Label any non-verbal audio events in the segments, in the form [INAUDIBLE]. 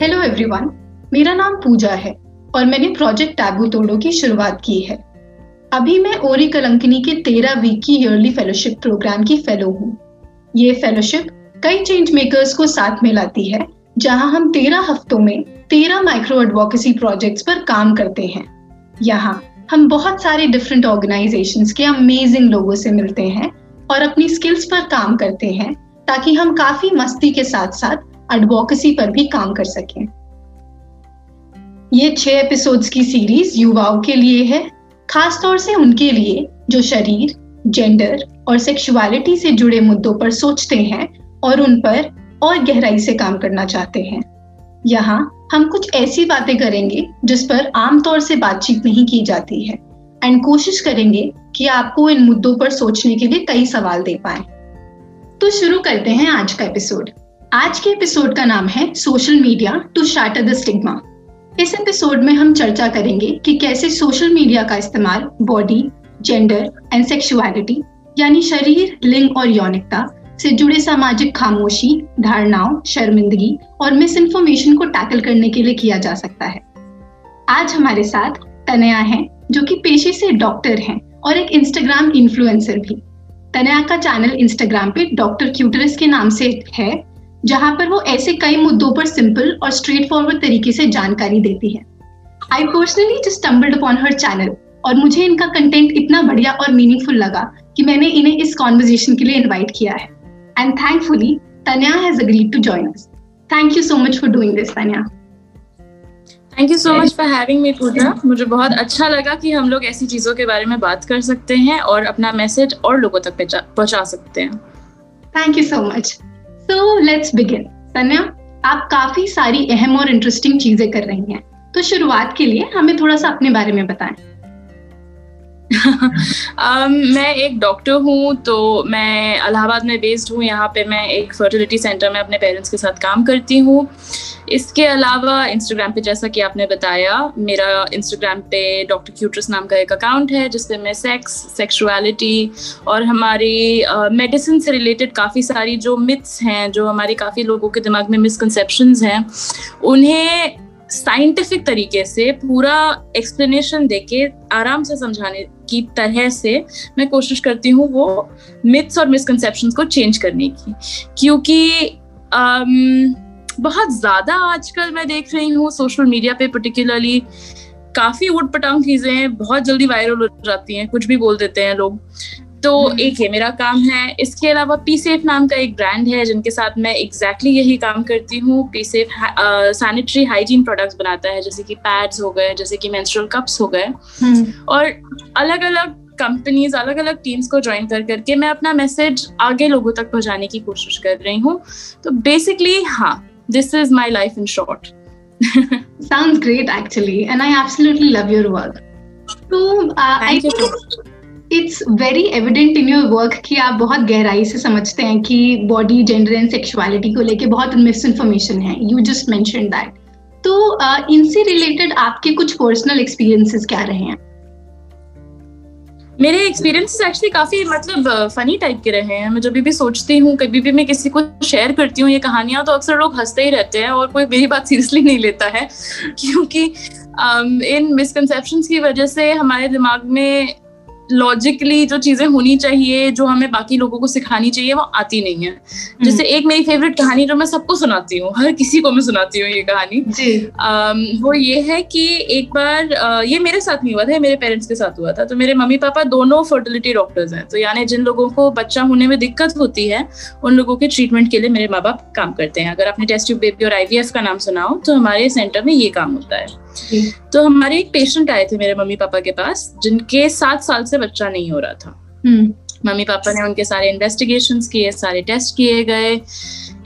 Hello everyone मेरा नाम पूजा है और मैंने प्रोजेक्ट टैबू तोड़ो की शुरुआत की है। अभी मैं ओरी कलंकनी के तेरह वीक की ईयरली फेलोशिप प्रोग्राम की फेलो हूँ। ये फेलोशिप कई चेंज मेकर्स को साथ में लाती है, जहाँ हम तेरह हफ्तों में तेरह माइक्रो एडवोकेसी प्रोजेक्ट्स पर काम करते हैं। यहाँ हम बहुत सारे डिफरेंट ऑर्गेनाइजेशंस के अमेजिंग लोगों से मिलते हैं और अपनी स्किल्स पर काम करते हैं, ताकि हम काफ़ी मस्ती के साथ साथ एडवोकेसी पर भी काम कर सकें। ये छह एपिसोड्स की सीरीज़ युवाओं के लिए है खास तौर से उनके लिए जो शरीर जेंडर और सेक्सुअलिटी से जुड़े मुद्दों पर सोचते हैं और उन पर और गहराई से काम करना चाहते हैं। यहाँ हम कुछ ऐसी बातें करेंगे जिस पर आमतौर से बातचीत नहीं की जाती है एंड कोशिश करेंगे कि आपको इन मुद्दों पर सोचने के लिए कई सवाल दे पाए। तो शुरू करते हैं आज का एपिसोड आज के एपिसोड का नाम है social media to shatter the stigma इस एपिसोड में हम चर्चा करेंगे कि कैसे सोशल मीडिया का इस्तेमाल बॉडी जेंडर एंड सेक्सुअलिटी यानी शरीर, लिंग और यौनिकता से जुड़े सामाजिक खामोशी, धारणाओं, शर्मिंदगी और मिस इन्फॉर्मेशन को टैकल करने के लिए किया जा सकता है। आज हमारे साथ तनया है, जो कि पेशे से डॉक्टर हैं और एक इंस्टाग्राम इन्फ्लुएंसर भी। तनया का चैनल इंस्टाग्राम पे डॉक्टर क्यूटरस के नाम से है। जहाँ पर वो ऐसे कई मुद्दों पर सिंपल और स्ट्रेट फॉरवर्ड तरीके से जानकारी देती है। I personally just stumbled upon her channel और मुझे इनका कंटेंट इतना बढ़िया और मीनिंगफुल लगा कि मैंने इन्हें इस कॉन्वर्जेशन के लिए इनवाइट किया है। And thankfully Tanya has agreed to join us thank you so much for doing this Tanya thank you so much for having me Pooja मुझे बहुत अच्छा लगा कि हम लोग ऐसी चीज़ों के बारे में बात कर सकते हैं और अपना मैसेज और लोगों तक पहुँचा सकते हैं। Thank you so much so let's begin Sanya आप काफ़ी सारी अहम और इंटरेस्टिंग चीज़ें कर रही हैं। तो शुरुआत के लिए हमें थोड़ा सा अपने बारे में बताएँ। [LAUGHS] um, मैं एक डॉक्टर हूँ तो मैं इलाहाबाद में बेस्ड हूँ। यहाँ पे मैं एक फर्टिलिटी सेंटर में अपने पेरेंट्स के साथ काम करती हूँ। इसके अलावा इंस्टाग्राम पे जैसा कि आपने बताया मेरा इंस्टाग्राम पे डॉक्टर क्यूट्रस नाम का एक अकाउंट है जिसपे मैं सेक्स सेक्सुअलिटी और हमारी मेडिसिन uh, से रिलेटेड काफ़ी सारी जो मिथ्स हैं जो हमारी काफ़ी लोगों के दिमाग में मिसकनसेप्शन हैं उन्हें साइंटिफिक तरीके से पूरा एक्सप्लेनेशन देके आराम से समझाने की तरह से मैं कोशिश करती हूँ वो मिथ्स और मिसकनसेप्शन को चेंज करने की। क्योंकि um, बहुत ज़्यादा आजकल मैं देख रही हूँ सोशल मीडिया पे पर्टिकुलरली काफ़ी उठ पटांग चीज़ें बहुत जल्दी वायरल हो जाती हैं कुछ भी बोल देते हैं लोग। तो हम्म। एक है मेरा काम है इसके अलावा पी सेफ़ नाम का एक ब्रांड है जिनके साथ मैं एग्जैक्टली exactly यही काम करती हूँ Pee Safe sanitary hygiene products बनाता है जैसे कि पैड्स हो गए जैसे कि मेंस्ट्रुअल कप्स हो गए हम्म। और अलग अलग कंपनीज़ अलग अलग टीम्स को ज्वाइन कर करके मैं अपना मैसेज आगे लोगों तक पहुँचाने की कोशिश कर रही हूँ तो बेसिकली हाँ this is my life in short Sounds great actually, and I absolutely love your work. So, uh, I think it's very evident in your work कि आप बहुत गहराई से समझते हैं कि बॉडी जेंडर एंड सेक्सुअलिटी को लेके बहुत मिस इन्फॉर्मेशन है। यू जस्ट मैंशन दैट तो uh, इनसे रिलेटेड आपके कुछ पर्सनल एक्सपीरियंसेस क्या रहे हैं? मेरे एक्सपीरियंस एक्चुअली काफ़ी मतलब फनी टाइप के रहे हैं। मैं जब भी सोचती हूँ कभी भी मैं किसी को शेयर करती हूँ ये कहानियाँ तो अक्सर लोग हँसते ही रहते हैं और कोई मेरी बात सीरियसली नहीं लेता है। [LAUGHS] क्योंकि um, इन मिसकनसेप्शन की वजह से हमारे दिमाग में लॉजिकली जो चीज़ें होनी चाहिए जो हमें बाकी लोगों को सिखानी चाहिए वो आती नहीं है। हम्म। जैसे एक मेरी फेवरेट कहानी जो मैं सबको सुनाती हूँ हर किसी को मैं सुनाती हूँ ये कहानी। um, वो ये है कि एक बार uh, ये मेरे साथ नहीं हुआ था मेरे पेरेंट्स के साथ हुआ था। तो मेरे मम्मी पापा दोनों फर्टिलिटी डॉक्टर्स हैं। तो यानी जिन लोगों को बच्चा होने में दिक्कत होती है उन लोगों के ट्रीटमेंट के लिए मेरे माँ बाप काम करते हैं। अगर आपने टेस्ट ट्यूब बेबी और आईवीएफ का नाम सुना हो तो हमारे सेंटर में ये काम होता है। तो हमारे एक पेशेंट आए थे मेरे मम्मी पापा के पास जिनके सात साल से बच्चा नहीं हो रहा था। हम्म। मम्मी पापा ने उनके सारे इन्वेस्टिगेशन किए सारे टेस्ट किए गए।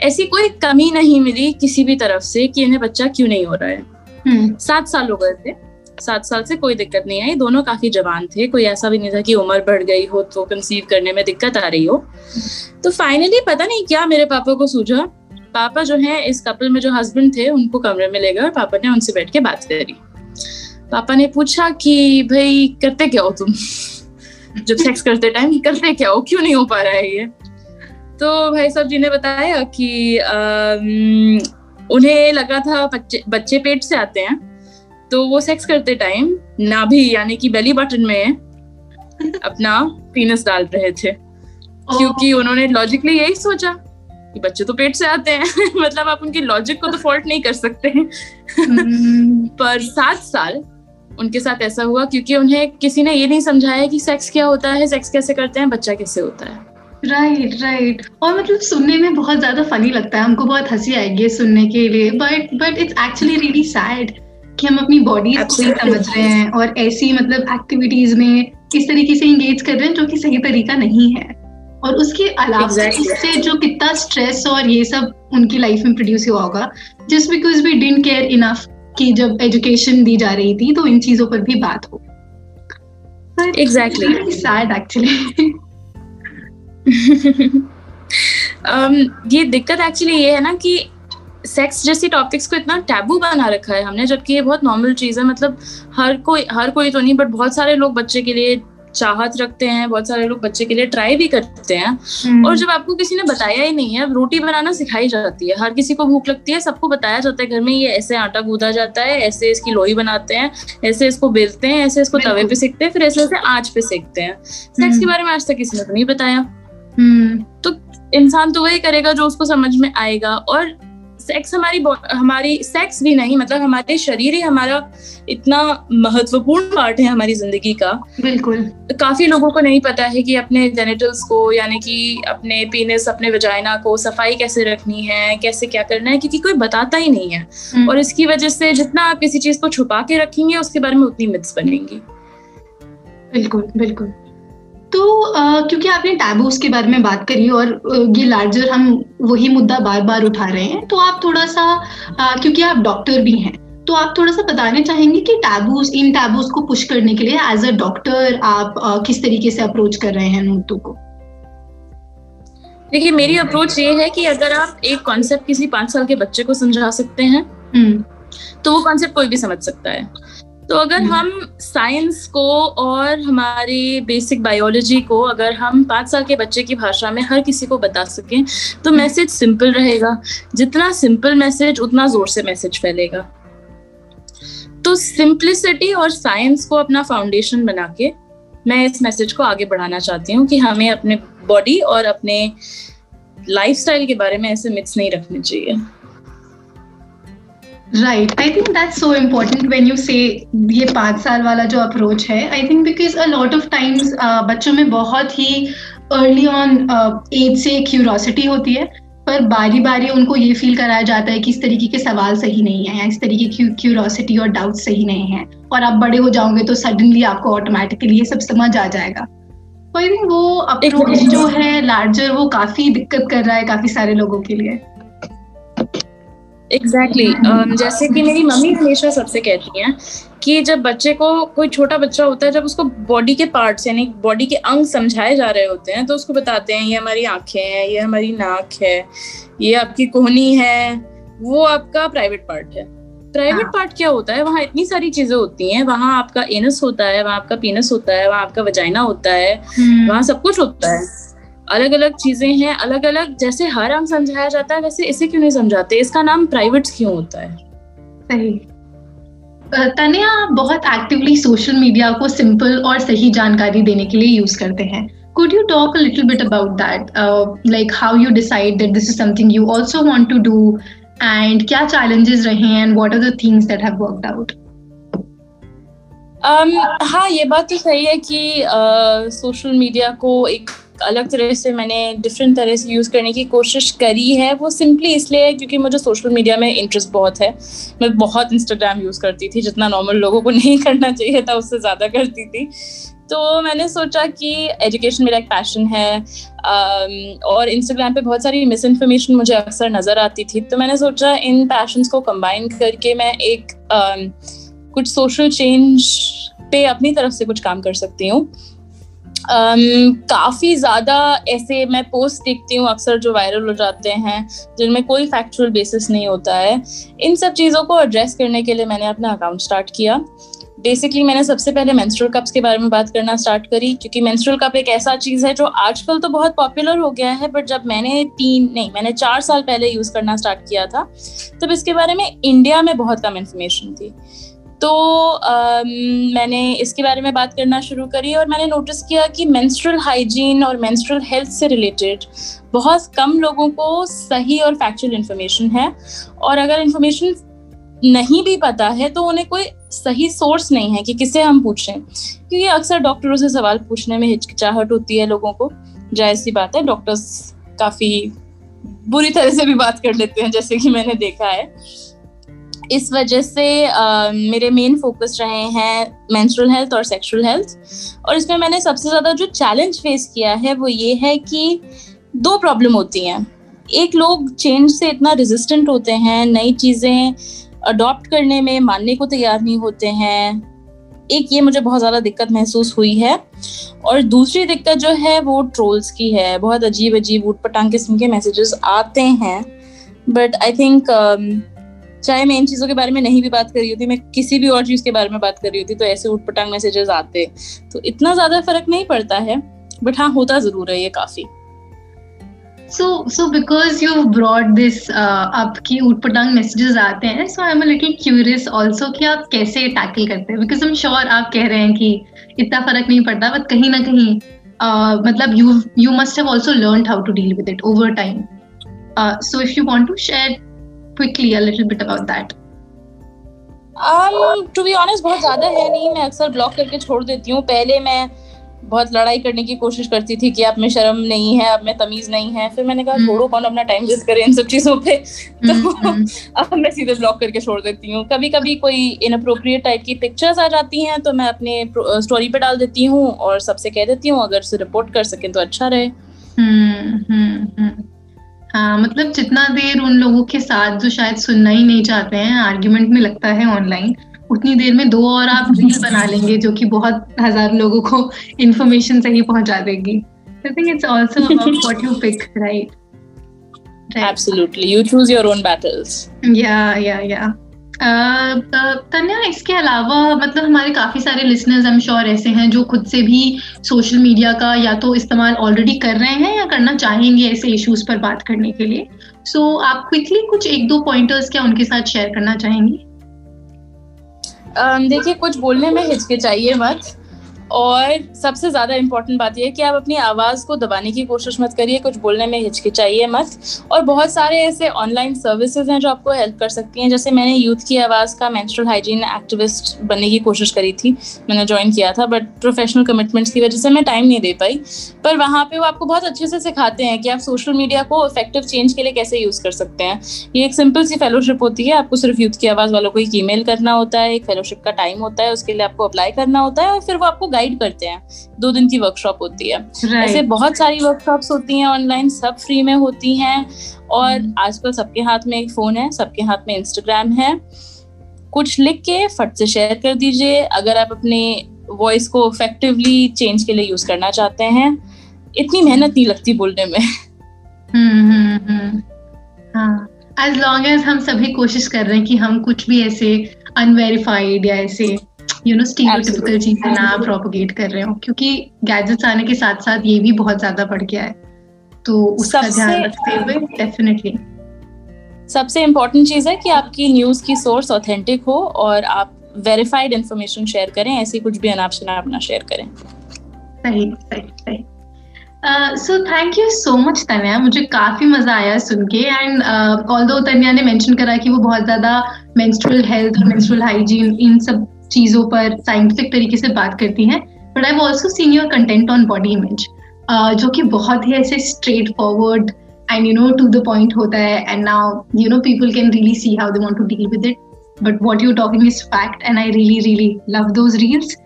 ऐसी कोई कमी नहीं मिली किसी भी तरफ़ से कि इन्हें बच्चा क्यों नहीं हो रहा है। हम्म। सात साल हो गए थे। सात साल से कोई दिक्कत नहीं आई। दोनों काफ़ी जवान थे। कोई ऐसा भी नहीं था कि उम्र बढ़ गई हो तो कंसीव करने में दिक्कत आ रही हो। तो फाइनली पता नहीं क्या मेरे पापा को सूझा पापा जो है इस कपल में जो हस्बैंड थे उनको कमरे में ले गए और पापा ने उनसे बैठ के बात करी। पापा ने पूछा कि भाई करते क्या हो तुम? [LAUGHS] जब सेक्स करते टाइम करते क्या हो? क्यों नहीं हो पा रहा है ये? तो भाई साहब जी ने बताया कि उन्हें लगा था बच्चे बच्चे पेट से आते हैं तो वो सेक्स करते टाइम नाभि यानी कि बेली बटन में अपना पीनस डाल रहे थे। क्योंकि उन्होंने लॉजिकली यही सोचा। कि बच्चे तो पेट से आते हैं। [LAUGHS] मतलब आप उनके लॉजिक को तो फॉल्ट नहीं कर सकते। हैं हम्म। पर सात साल उनके साथ ऐसा हुआ क्योंकि उन्हें किसी ने ये नहीं समझाया कि सेक्स क्या होता है सेक्स कैसे करते हैं बच्चा कैसे होता है। Right right, right right. और मतलब सुनने में बहुत ज़्यादा फनी लगता है। हमको बहुत हँसी आएगी सुनने के लिए। But but it's actually really sad कि हम अपनी बॉडी को नहीं समझ रहे हैं और ऐसी मतलब एक्टिविटीज़ में इस तरीके से इंगेज कर रहे हैं जो कि सही तरीका नहीं है। और उसके अलावा exactly. इससे जो कितना स्ट्रेस और ये सब उनकी लाइफ में प्रोड्यूस हुआ होगा just because we didn't care enough कि जब एजुकेशन दी जा रही थी तो इन चीज़ों पर भी बात हो। एग्जैक्टली सैड एक्चुअली ये दिक्कत एक्चुअली ये है ना कि सेक्स जैसी टॉपिक्स को इतना टैबू बना रखा है हमने जबकि ये बहुत नॉर्मल चीज़ है। मतलब हर कोई हर कोई तो नहीं बट बहुत सारे लोग बच्चे के लिए चाहत रखते हैं बहुत सारे लोग बच्चे के लिए ट्राई भी करते हैं हम्म। और जब आपको किसी ने बताया ही नहीं है रोटी बनाना सिखाई जाती है हर किसी को भूख लगती है सबको बताया जाता है घर में ये ऐसे आटा गूदा जाता है ऐसे इसकी लोई बनाते हैं ऐसे इसको बेलते हैं ऐसे इसको तवे पे सेकते हैं फिर ऐसे ऐसे आँच पे सेकते हैं सेक्स के हम्म। बारे में आज तक किसी ने तो नहीं बताया हम्म। तो इंसान तो वही करेगा जो उसको समझ में आएगा और सेक्स हमारी हमारी सेक्स भी नहीं मतलब हमारे शरीर ही हमारा इतना महत्वपूर्ण पार्ट है हमारी ज़िंदगी का। बिल्कुल। काफ़ी लोगों को नहीं पता है कि अपने जेनेटल्स को यानी कि अपने पीनेस अपने वजाइना को सफ़ाई कैसे रखनी है कैसे क्या करना है क्योंकि कोई बताता ही नहीं है। हम्म। और इसकी वजह से जितना आप किसी चीज़ को छुपा के रखेंगे उसके बारे में उतनी मिथ्स बनेंगी। बिल्कुल बिल्कुल। तो uh, क्योंकि आपने टैबूस के बारे में बात करी और ये लार्जर हम वही मुद्दा बार बार उठा रहे हैं तो आप थोड़ा सा uh, क्योंकि आप डॉक्टर भी हैं तो आप थोड़ा सा बताना चाहेंगे कि टैबूस इन टैबूस को पुश करने के लिए एज अ डॉक्टर आप किस तरीके से अप्रोच कर रहे हैं मुद्दों को देखिए मेरी अप्रोच ये है कि अगर आप एक कॉन्सेप्ट किसी पाँच साल के बच्चे को समझा सकते हैं हम्म। तो वो कॉन्सेप्ट कोई भी समझ सकता है तो अगर हम्म। हम साइंस को और हमारी बेसिक बायोलॉजी को अगर हम पाँच साल के बच्चे की भाषा में हर किसी को बता सकें तो मैसेज हम्म। सिंपल रहेगा जितना सिंपल मैसेज उतना ज़ोर से मैसेज फैलेगा तो सिंप्लिसिटी और साइंस को अपना फाउंडेशन बना के मैं इस मैसेज को आगे बढ़ाना चाहती हूँ कि हमें अपने बॉडी और अपने लाइफस्टाइल के बारे में ऐसे मिथ्स नहीं रखने चाहिए right I think that's so important when you say ये पाँच साल वाला जो अप्रोच है. I think because a lot of times बच्चों में बहुत ही अर्ली ऑन एज से क्यूरोसिटी होती है पर बारी बारी उनको ये फील कराया जाता है कि इस तरीके के सवाल सही नहीं है या इस तरीके की क्यूरोसिटी और डाउट सही नहीं है। और आप बड़े हो जाओगे तो सडनली आपको ऑटोमेटिकली ये सब समझ आ जाएगा। तो आई थिंक वो अप्रोच जो है लार्जर वो काफ़ी दिक्कत कर रहा है काफ़ी सारे लोगों के लिए। Exactly exactly. um, जैसे कि मेरी मम्मी हमेशा सबसे कहती हैं कि जब बच्चे को कोई छोटा बच्चा होता है जब उसको बॉडी के पार्ट्स यानी बॉडी के अंग समझाए जा रहे होते हैं तो उसको बताते हैं ये हमारी आँखें हैं ये हमारी नाक है ये आपकी कोहनी है वो आपका प्राइवेट पार्ट है प्राइवेट हाँ. पार्ट क्या होता है वहाँ इतनी सारी चीज़ें होती हैं वहाँ आपका एनस होता है वहाँ आपका पीनस होता है वहाँ आपका वजाइना होता है हम्म। वहाँ सब कुछ होता है अलग अलग चीज़ें हैं अलग अलग जैसे हर अंग समझाया जाता है वैसे इसे क्यों नहीं समझाते इसका नाम प्राइवेट क्यों होता है सही तनिया बहुत एक्टिवली सोशल मीडिया को सिंपल और सही जानकारी देने के लिए यूज़ करते हैं could you talk a little bit about that uh, like how you decide that this is something you also want to do and क्या challenges रहे हैं and what are the things that have worked out um, हाँ ये बात तो सही है कि सोशल uh, मीडिया को एक अलग तरह से मैंने डिफरेंट तरह से यूज़ करने की कोशिश करी है। वो सिंपली इसलिए क्योंकि मुझे सोशल मीडिया में इंटरेस्ट बहुत है। मैं बहुत इंस्टाग्राम यूज़ करती थी, जितना नॉर्मल लोगों को [LAUGHS] नहीं करना चाहिए था, उससे ज़्यादा करती थी। तो मैंने सोचा कि एजुकेशन मेरा एक पैशन है और इंस्टाग्राम पे बहुत सारी मिस इन्फॉर्मेशन मुझे अक्सर नज़र आती थी। तो मैंने सोचा इन पैशंस को कंबाइन करके मैं एक कुछ सोशल चेंज पे अपनी तरफ़ से कुछ काम कर सकती हूँ। Um, काफ़ी ज़्यादा ऐसे मैं पोस्ट देखती हूँ अक्सर जो वायरल हो जाते हैं जिनमें कोई फैक्चुअल बेसिस नहीं होता है। इन सब चीज़ों को एड्रेस करने के लिए मैंने अपना अकाउंट स्टार्ट किया। बेसिकली मैंने सबसे पहले मेंस्ट्रुअल कप्स के बारे में बात करना स्टार्ट करी क्योंकि मेंस्ट्रुअल कप एक ऐसा चीज़ है जो आजकल तो बहुत पॉपुलर हो गया है बट जब मैंने तीन नहीं मैंने चार साल पहले यूज़ करना स्टार्ट किया था तब इसके बारे में इंडिया में बहुत कम इन्फॉर्मेशन थी। तो आ, मैंने इसके बारे में बात करना शुरू करी और मैंने नोटिस किया कि मेंस्ट्रुअल हाइजीन और मेंस्ट्रुअल हेल्थ से रिलेटेड बहुत कम लोगों को सही और फैक्चुअल इन्फॉर्मेशन है और अगर इन्फॉर्मेशन नहीं भी पता है तो उन्हें कोई सही सोर्स नहीं है कि किसे हम पूछें। क्योंकि अक्सर डॉक्टरों से सवाल पूछने में हिचकिचाहट होती है लोगों को। जायज़ सी बात है डॉक्टर्स काफ़ी बुरी तरह से भी बात कर लेते हैं जैसे कि मैंने देखा है। इस वजह से uh, मेरे मेन फोकस रहे हैं मेंस्ट्रुअल हेल्थ और सेक्सुअल हेल्थ और इसमें मैंने सबसे ज़्यादा जो चैलेंज फेस किया है वो ये है कि दो प्रॉब्लम होती हैं। एक लोग चेंज से इतना रेजिस्टेंट होते हैं नई चीज़ें अडॉप्ट करने में मानने को तैयार नहीं होते हैं। एक ये मुझे बहुत ज़्यादा दिक्कत महसूस हुई है। और दूसरी दिक्कत जो है वो ट्रोल्स की है। बहुत अजीब अजीब उठ पटांग किस्म के मैसेजेस आते हैं। बट आई थिंक चाहे मैं इन चीज़ों के बारे में नहीं भी बात कर रही होती मैं किसी भी और चीज़ के बारे में बात कर रही होती तो ऐसे उठ पटांग मैसेजेस आते। तो इतना ज़्यादा फ़र्क नहीं पड़ता है बट हाँ होता ज़रूर है ये काफ़ी। So so because you broad this आपकी उठपटांग मैसेजेस आते हैं so I am little curious also की आप कैसे टैकल करते हैं? बिकॉज़ आई एम श्योर आप कह रहे हैं कि इतना फ़र्क नहीं पड़ता बट कहीं ना कहीं uh, मतलब you you must have also learn how to deal with it over time so if you want to share quickly a little bit about that. Um to be honest बहुत ज़्यादा है नहीं। मैं अक्सर ब्लॉक करके छोड़ देती हूँ। पहले मैं बहुत लड़ाई करने की कोशिश करती थी कि आप में शर्म नहीं है अब में तमीज नहीं है। फिर मैंने कहा छोड़ो कौन अपना टाइम वेस्ट करे इन सब चीज़ों पे? तो हम्म, हम्म। [LAUGHS] अब मैं सीधे ब्लॉक करके छोड़ देती हूँ। कभी कभी कोई इनअप्रोप्रिएट टाइप की पिक्चर्स आ जाती हैं तो मैं अपने स्टोरी पे डाल देती हूँ और सबसे कह देती हूँ अगर रिपोर्ट कर सकें तो अच्छा रहे। हम्म, हाँ मतलब जितना देर उन लोगों के साथ जो शायद सुनना ही नहीं चाहते हैं आर्ग्यूमेंट में लगता है ऑनलाइन उतनी देर में दो और आप [LAUGHS] रील बना लेंगे जो कि बहुत हज़ार लोगों को इन्फॉर्मेशन सही पहुँचा देगी I think it's also about what you pick right right? Absolutely. You choose your own battles. Yeah, yeah, yeah. Tanya इसके अलावा मतलब हमारे काफ़ी सारे लिसनर्स आई एम श्योर ऐसे हैं जो खुद से भी सोशल मीडिया का या तो इस्तेमाल ऑलरेडी कर रहे हैं या करना चाहेंगे ऐसे इश्यूज़ पर बात करने के लिए। सो so, आप क्विकली कुछ एक दो पॉइंटर्स क्या उनके साथ शेयर करना चाहेंगी? देखिए कुछ बोलने में हिचकिचाइए मत। और सबसे ज़्यादा इम्पोर्टेंट बात यह है कि आप अपनी आवाज़ को दबाने की कोशिश मत करिए, कुछ बोलने में हिचकिचाइए मत। और बहुत सारे ऐसे ऑनलाइन सर्विसेज़ हैं जो आपको हेल्प कर सकती हैं। जैसे मैंने यूथ की आवाज़ का मेंस्ट्रुअल हाइजीन एक्टिविस्ट बनने की कोशिश करी थी, मैंने ज्वाइन किया था बट प्रोफेशनल कमिटमेंट्स की वजह से मैं टाइम नहीं दे पाई। पर वहाँ पर वो आपको बहुत अच्छे से सिखाते हैं कि आप सोशल मीडिया को इफ़ेक्टिव चेंज के लिए कैसे यूज़ कर सकते हैं। ये एक सिंपल सी फेलोशिप होती है, आपको सिर्फ़ यूथ की आवाज़ वालों को एक ई करना होता है, एक फेलोशिप का टाइम होता है, उसके लिए आपको अप्लाई करना होता है और फिर वो आपको गाइड करते हैं। दो दिन की वर्कशॉप होती है। Right. ऐसे बहुत सारी वर्कशॉप्स होती हैं ऑनलाइन सब फ्री में होती हैं। और hmm. आजकल सबके हाथ में एक फ़ोन है सबके हाथ में इंस्टाग्राम है। कुछ लिख के फट से शेयर कर दीजिए। अगर आप अपने वॉइस को इफेक्टिवली चेंज के लिए यूज़ करना चाहते हैं इतनी मेहनत नहीं लगती बोलने में। एज लॉन्ग एज हम सभी कोशिश कर रहे हैं कि हम कुछ भी ऐसे अनवेरिफाइड या ऐसे यू नो स्टीरियोटिपिकल चीज़ें ना प्रोपोगेट कर रहे हो क्योंकि गैजेट्स आने के साथ साथ ये भी बहुत ज़्यादा बढ़ गया है। तो उसका ध्यान रखते हुए डेफिनेटली सबसे इम्पोर्टेंट चीज़ है कि आपकी न्यूज़ की सोर्स ऑथेंटिक हो और आप वेरीफाइड इंफॉर्मेशन शेयर करें ऐसी कुछ भी अनाप शनाप ना शेयर करें। सही सही सही। So thank you so much Tanya मुझे काफ़ी मज़ा आया सुन के एंड ऑल दो तन्या ने मेंशन करा कि वो बहुत ज़्यादा मेंस्ट्रुअल हेल्थ और मेंस्ट्रुअल हाइजीन इन सब चीज़ों पर साइंटिफिक तरीके से बात करती हैं but I also seen your content on body image जो कि बहुत ही ऐसे straightforward and you know to the point होता है and now you know people can really see how they want to deal with it but what you talking is fact and I really really love those reels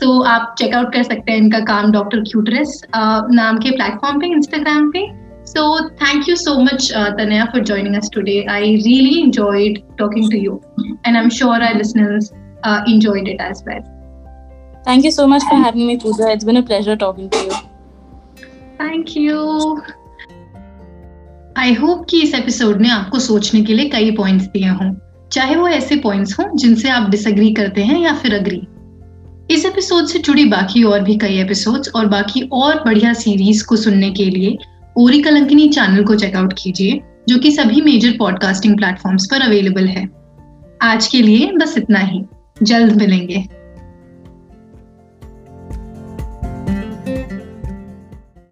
तो आप checkout कर सकते हैं इनका काम doctor क्यूटरेस नाम के प्लेटफॉर्म पे इंस्टाग्राम पे. So thank you so much Tanaya Tanaya, for joining us today. I really enjoyed talking to you, and I'm sure our listeners uh, enjoyed it as well. Thank you so much for having me, Pooja. It's been a pleasure talking to you. Thank you. I hope कि इस episode ने आपको सोचने के लिए कई points दिए हों चाहे वो ऐसे पॉइंट्स हों जिनसे आप डिसएग्री करते हैं या फिर अग्री इस एपिसोड से जुड़ी बाकी और भी कई एपिसोड्स और बाकी और बढ़िया सीरीज़ को सुनने के लिए ओरी कलंकनी चैनल को चेकआउट कीजिए जो कि सभी मेजर पॉडकास्टिंग प्लेटफॉर्म्स पर अवेलेबल है आज के लिए बस इतना ही जल्द मिलेंगे।